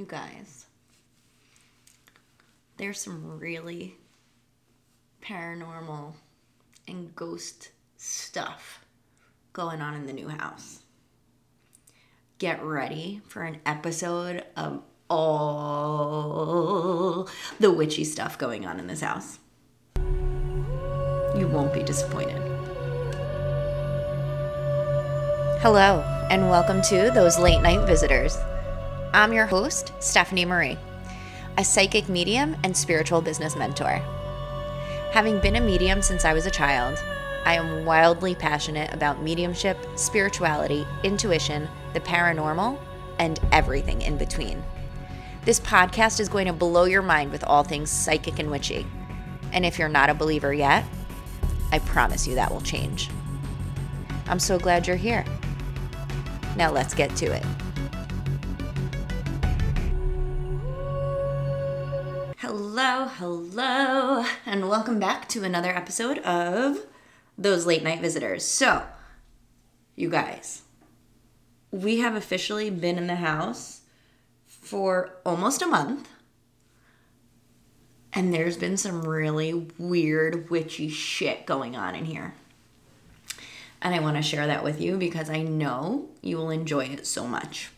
You guys, there's some really paranormal and ghost stuff going on in the new house. Get ready for an episode of all the witchy stuff going on in this house. You won't be disappointed. Hello, and welcome to Those Late Night Visitors. I'm your host, Stephanie Marie, a psychic medium and spiritual business mentor. Having been a medium since I was a child, I am wildly passionate about mediumship, spirituality, intuition, the paranormal, and everything in between. This podcast is going to blow your mind with all things psychic and witchy. And if you're not a believer yet, I promise you that will change. I'm so glad you're here. Now let's get to it. Hello, hello, and welcome back to another episode of Those Late Night Visitors. So, you guys, we have officially been in the house for almost a month, and there's been some really weird, witchy shit going on in here. And I want to share that with you because I know you will enjoy it so much.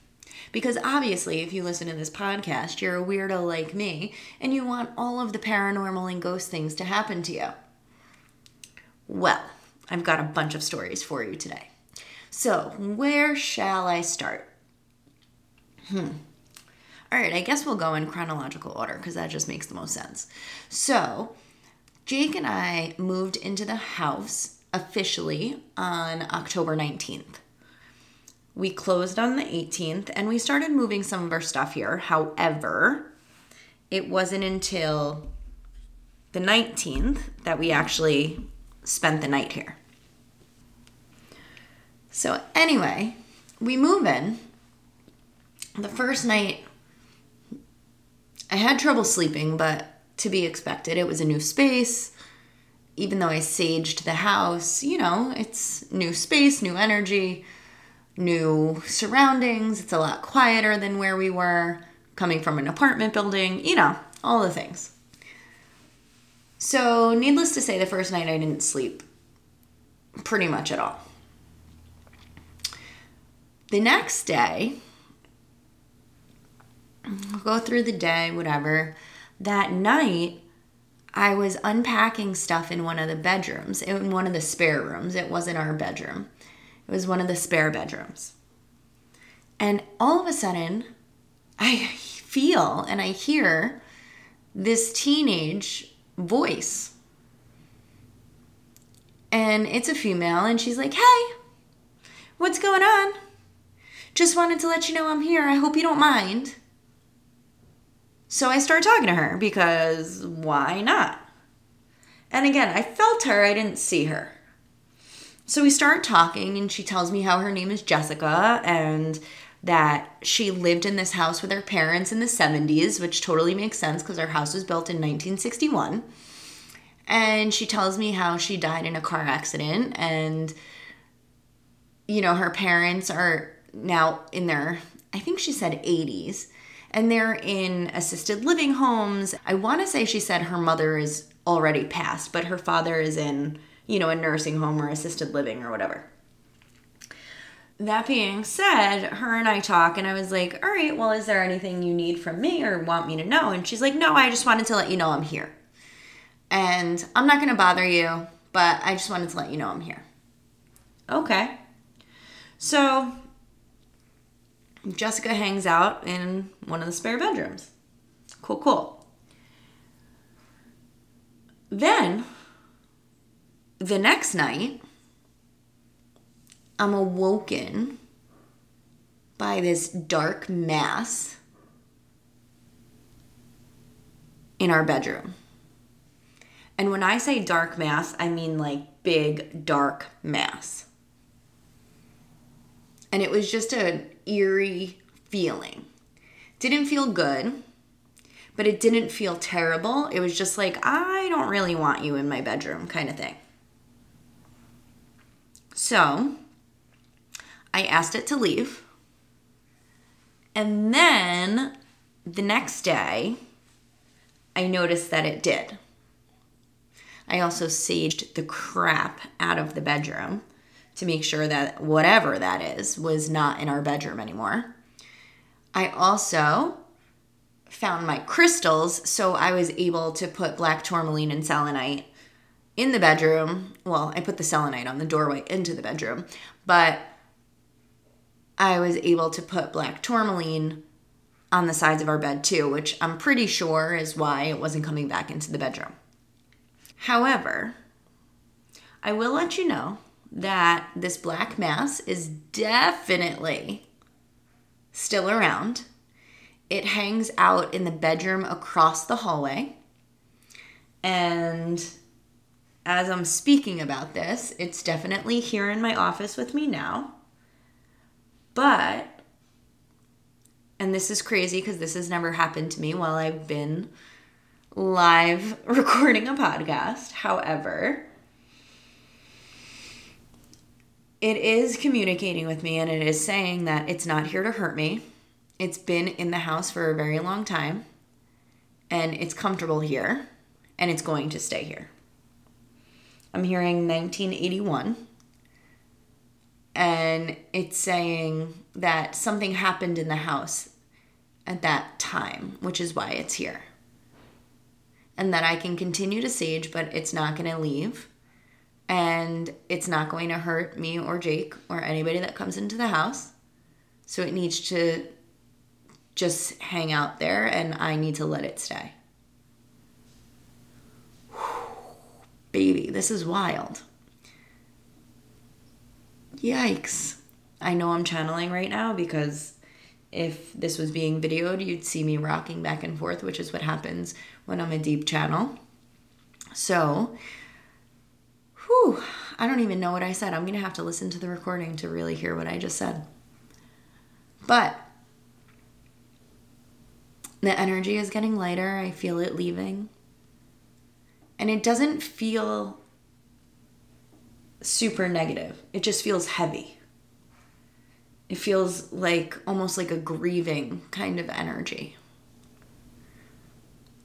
Because obviously, if you listen to this podcast, you're a weirdo like me and you want all of the paranormal and ghost things to happen to you. Well, I've got a bunch of stories for you today. So, where shall I start? Hmm. All right, I guess we'll go in chronological order because that just makes the most sense. So, Jake and I moved into the house officially on October 19th. We closed on the 18th and we started moving some of our stuff here. However, it wasn't until the 19th that we actually spent the night here. So, anyway, we move in. The first night, I had trouble sleeping, but to be expected. It was a new space even though I saged the house, you know, it's new space, new energy, new surroundings. It's a lot quieter than where we were coming from an apartment building, you know, all the things. So, needless to say, the first night I didn't sleep pretty much at all. The next day, I'll go through the day, whatever. That night, I was unpacking stuff in one of the bedrooms, in one of the spare rooms. It wasn't our bedroom, it was one of the spare bedrooms. And all of a sudden, I feel and I hear this teenage voice. And it's a female, and she's like, Hey, what's going on? Just wanted to let you know I'm here. I hope you don't mind. So I start talking to her because why not? And again, I felt her, I didn't see her. So we start talking, and she tells me how her name is Jessica and that she lived in this house with her parents in the 70s, which totally makes sense because our house was built in 1961. And she tells me how she died in a car accident, and you know, her parents are now in their, I think she said 80s and they're in assisted living homes. I want to say she said her mother is already passed, but her father is in, you know, a nursing home or assisted living or whatever. That being said, her and I talk, and I was like, All right, well, is there anything you need from me or want me to know? And she's like, No, I just wanted to let you know I'm here. And I'm not going to bother you, but I just wanted to let you know I'm here. Okay. So Jessica hangs out in one of the spare bedrooms. Cool, cool. Then, the next night, I'm awoken by this dark mass in our bedroom. And when I say dark mass, I mean like big dark mass. And it was just an eerie feeling. Didn't feel good, but it didn't feel terrible. It was just like, I don't really want you in my bedroom kind of thing. So I asked it to leave. And then the next day, I noticed that it did. I also saged the crap out of the bedroom to make sure that whatever that is was not in our bedroom anymore. I also found my crystals, so I was able to put black tourmaline and selenite in the bedroom. Well, I put the selenite on the doorway into the bedroom, but I was able to put black tourmaline on the sides of our bed too, which I'm pretty sure is why it wasn't coming back into the bedroom. However, I will let you know that this black mass is definitely still around. It hangs out in the bedroom across the hallway. And as I'm speaking about this, it's definitely here in my office with me now. But, and this is crazy because this has never happened to me while I've been live recording a podcast. However, it is communicating with me and it is saying that it's not here to hurt me. It's been in the house for a very long time and it's comfortable here and it's going to stay here. I'm hearing 1981 and it's saying that something happened in the house at that time, which is why it's here. And that I can continue to sage, but it's not going to leave and it's not going to hurt me or Jake or anybody that comes into the house. So it needs to just hang out there and I need to let it stay. Baby, this is wild. Yikes. I know I'm channeling right now because if this was being videoed, you'd see me rocking back and forth, which is what happens when I'm a deep channel. So, Whew, I don't even know what I said. I'm going to have to listen to the recording to really hear what I just said. But the energy is getting lighter. I feel it leaving. And it doesn't feel super negative, it just feels heavy. It feels like almost like a grieving kind of energy.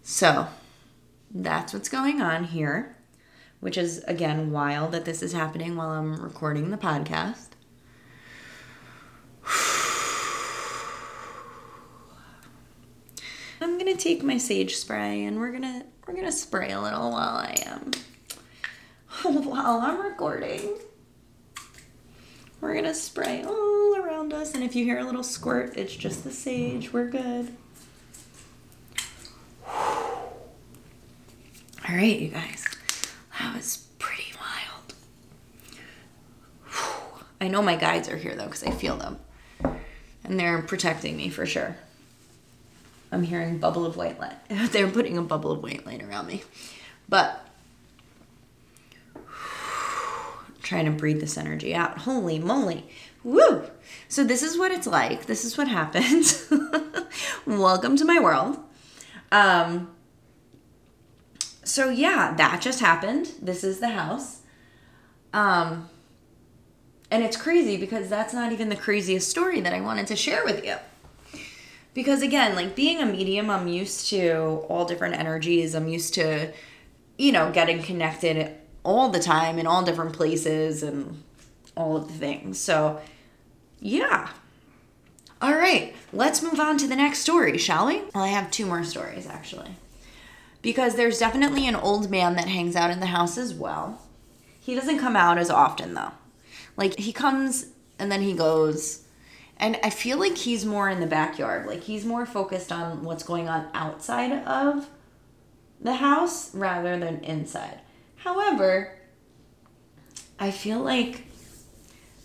So that's what's going on here which is again wild that this is happening while I'm recording the podcast. I'm gonna take my sage spray and we're gonna we're gonna spray a little while I am while I'm recording. We're gonna spray all around us, and if you hear a little squirt, it's just the sage. We're good. All right, you guys. That was pretty wild. I know my guides are here though because I feel them. And they're protecting me for sure. I'm hearing bubble of white light. they're putting a bubble of white light around me. But trying to breathe this energy out. Holy moly. Woo! So this is what it's like. This is what happens. Welcome to my world. Um so yeah, that just happened. This is the house. Um and it's crazy because that's not even the craziest story that I wanted to share with you. Because again, like being a medium, I'm used to all different energies. I'm used to you know, getting connected all the time in all different places and all of the things. So, yeah. All right, let's move on to the next story, shall we? Well, I have two more stories actually because there's definitely an old man that hangs out in the house as well. He doesn't come out as often though. Like he comes and then he goes. And I feel like he's more in the backyard. Like he's more focused on what's going on outside of the house rather than inside. However, I feel like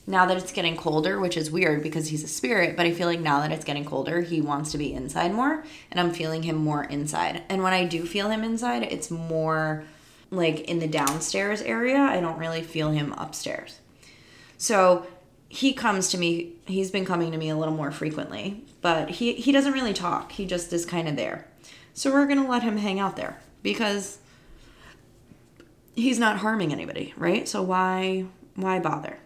now that it's getting colder, which is weird because he's a spirit, but I feel like now that it's getting colder, he wants to be inside more, and I'm feeling him more inside. And when I do feel him inside, it's more like in the downstairs area. I don't really feel him upstairs. So he comes to me, he's been coming to me a little more frequently, but he, he doesn't really talk. He just is kind of there. So we're going to let him hang out there because he's not harming anybody, right? So why why bother?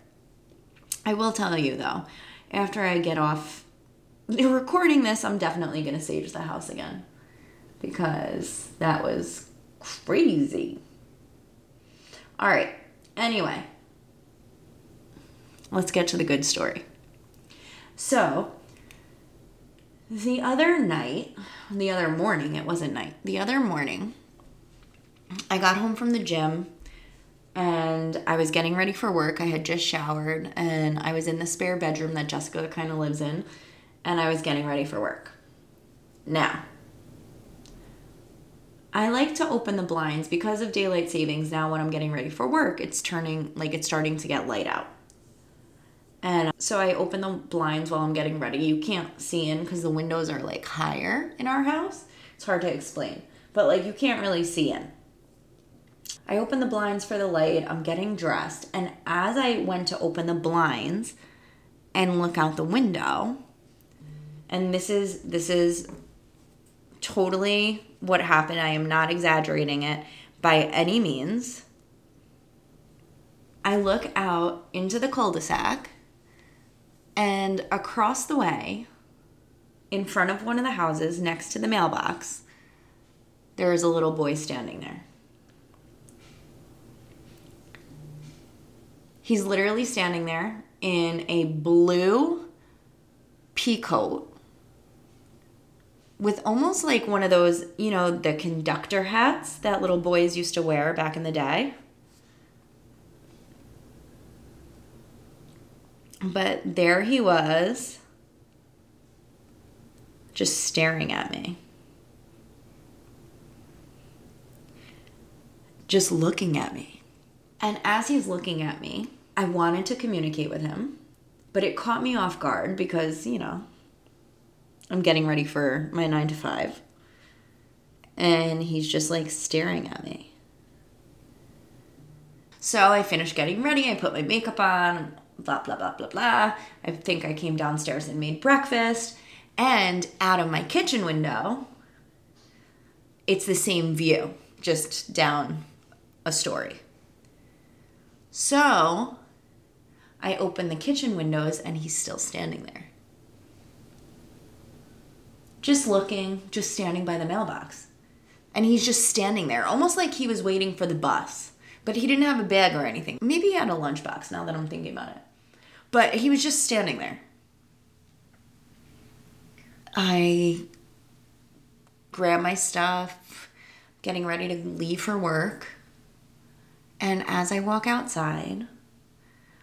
I will tell you though, after I get off recording this, I'm definitely going to sage the house again because that was crazy. All right. Anyway, let's get to the good story. So, the other night, the other morning, it wasn't night, the other morning, I got home from the gym and I was getting ready for work. I had just showered and I was in the spare bedroom that Jessica kind of lives in and I was getting ready for work. Now, I like to open the blinds because of daylight savings. Now, when I'm getting ready for work, it's turning like it's starting to get light out. And so I open the blinds while I'm getting ready. You can't see in because the windows are like higher in our house. It's hard to explain, but like you can't really see in. I open the blinds for the light. I'm getting dressed. And as I went to open the blinds and look out the window, and this is this is totally what happened. I am not exaggerating it by any means. I look out into the cul-de-sac and across the way in front of one of the houses next to the mailbox there is a little boy standing there. He's literally standing there in a blue pea coat with almost like one of those, you know, the conductor hats that little boys used to wear back in the day. But there he was, just staring at me. Just looking at me. And as he's looking at me, I wanted to communicate with him, but it caught me off guard because, you know, I'm getting ready for my nine to five. And he's just like staring at me. So I finished getting ready. I put my makeup on, blah, blah, blah, blah, blah. I think I came downstairs and made breakfast. And out of my kitchen window, it's the same view, just down a story. So I open the kitchen windows and he's still standing there. Just looking, just standing by the mailbox. And he's just standing there, almost like he was waiting for the bus. But he didn't have a bag or anything. Maybe he had a lunchbox now that I'm thinking about it. But he was just standing there. I grab my stuff, getting ready to leave for work. And as I walk outside,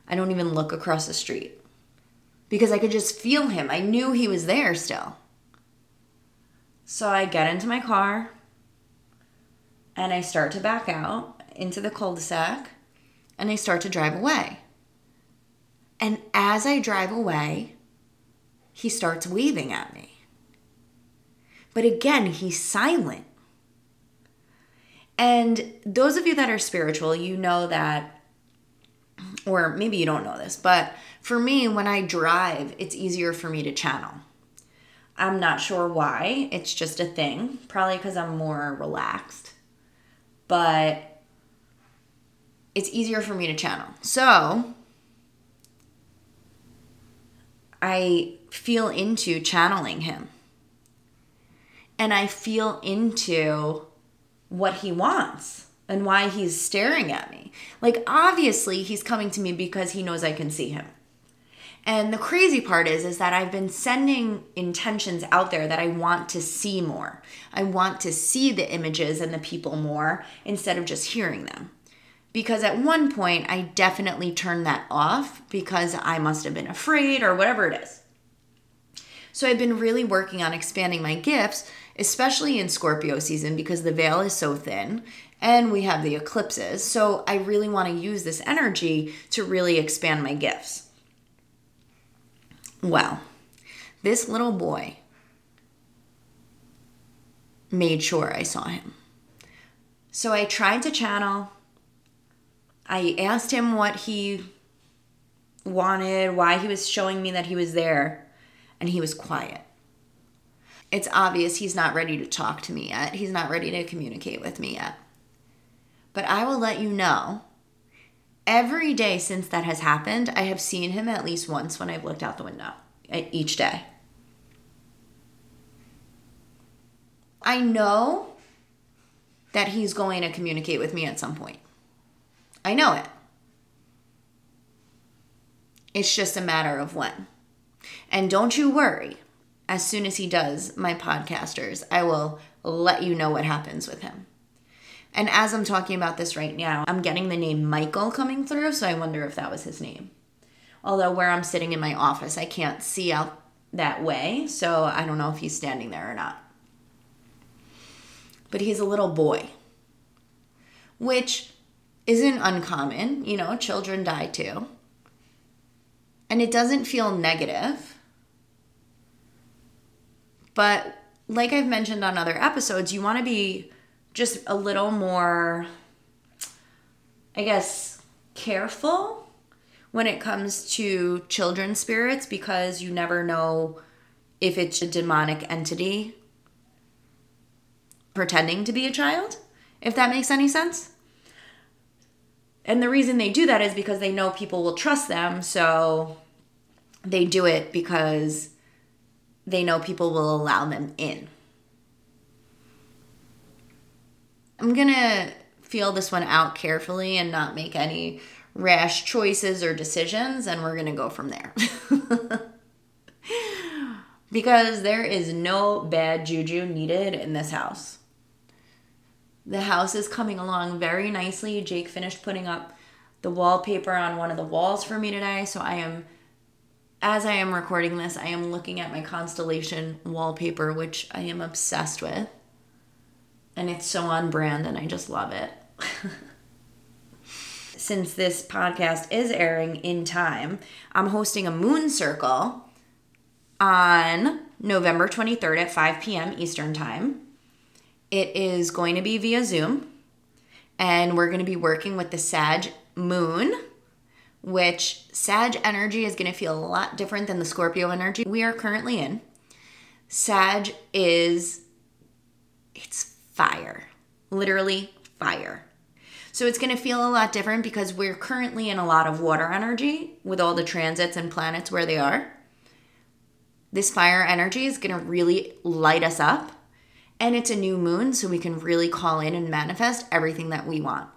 I don't even look across the street because I could just feel him. I knew he was there still. So I get into my car and I start to back out into the cul de sac and I start to drive away. And as I drive away, he starts waving at me. But again, he's silent. And those of you that are spiritual, you know that or maybe you don't know this, but for me, when I drive, it's easier for me to channel. I'm not sure why. It's just a thing. Probably because I'm more relaxed. But it's easier for me to channel. So I feel into channeling him. And I feel into what he wants and why he's staring at me. Like, obviously, he's coming to me because he knows I can see him. And the crazy part is is that I've been sending intentions out there that I want to see more. I want to see the images and the people more instead of just hearing them. Because at one point I definitely turned that off because I must have been afraid or whatever it is. So I've been really working on expanding my gifts, especially in Scorpio season because the veil is so thin and we have the eclipses. So I really want to use this energy to really expand my gifts. Well, this little boy made sure I saw him. So I tried to channel. I asked him what he wanted, why he was showing me that he was there, and he was quiet. It's obvious he's not ready to talk to me yet. He's not ready to communicate with me yet. But I will let you know every day since that has happened, I have seen him at least once when I've looked out the window each day. I know that he's going to communicate with me at some point. I know it. It's just a matter of when. And don't you worry. As soon as he does, my podcasters, I will let you know what happens with him. And as I'm talking about this right now, I'm getting the name Michael coming through, so I wonder if that was his name. Although, where I'm sitting in my office, I can't see out that way, so I don't know if he's standing there or not. But he's a little boy, which isn't uncommon. You know, children die too. And it doesn't feel negative. But like I've mentioned on other episodes, you want to be just a little more, I guess, careful when it comes to children's spirits because you never know if it's a demonic entity pretending to be a child, if that makes any sense. And the reason they do that is because they know people will trust them, so they do it because they know people will allow them in. I'm gonna feel this one out carefully and not make any rash choices or decisions, and we're gonna go from there. because there is no bad juju needed in this house. The house is coming along very nicely. Jake finished putting up the wallpaper on one of the walls for me today, so I am as I am recording this, I am looking at my constellation wallpaper, which I am obsessed with and it's so on brand and I just love it. Since this podcast is airing in time, I'm hosting a moon circle on November 23rd at 5 p.m. Eastern Time. It is going to be via Zoom, and we're going to be working with the Sag moon, which Sag energy is going to feel a lot different than the Scorpio energy we are currently in. Sag is it's fire. Literally fire. So it's going to feel a lot different because we're currently in a lot of water energy with all the transits and planets where they are. This fire energy is going to really light us up. And it's a new moon, so we can really call in and manifest everything that we want.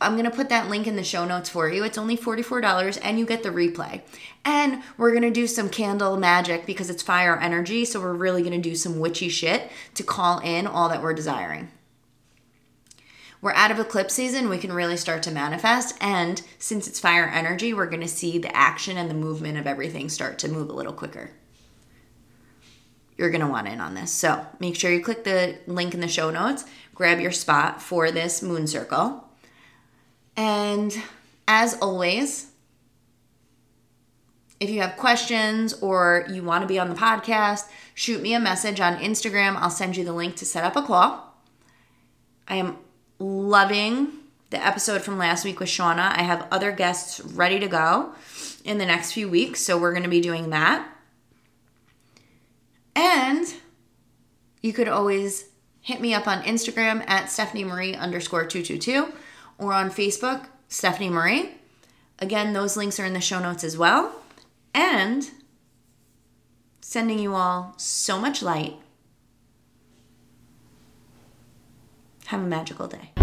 I'm going to put that link in the show notes for you. It's only $44 and you get the replay. And we're going to do some candle magic because it's fire energy. So we're really going to do some witchy shit to call in all that we're desiring. We're out of eclipse season, we can really start to manifest. And since it's fire energy, we're going to see the action and the movement of everything start to move a little quicker. You're going to want in on this. So make sure you click the link in the show notes, grab your spot for this moon circle and as always, if you have questions or you want to be on the podcast, shoot me a message on Instagram. I'll send you the link to set up a call. I am loving the episode from last week with Shauna. I have other guests ready to go in the next few weeks, so we're going to be doing that. And you could always hit me up on Instagram at Stephanie Marie underscore 222 or on Facebook, Stephanie Marie. Again, those links are in the show notes as well. And sending you all so much light. Have a magical day.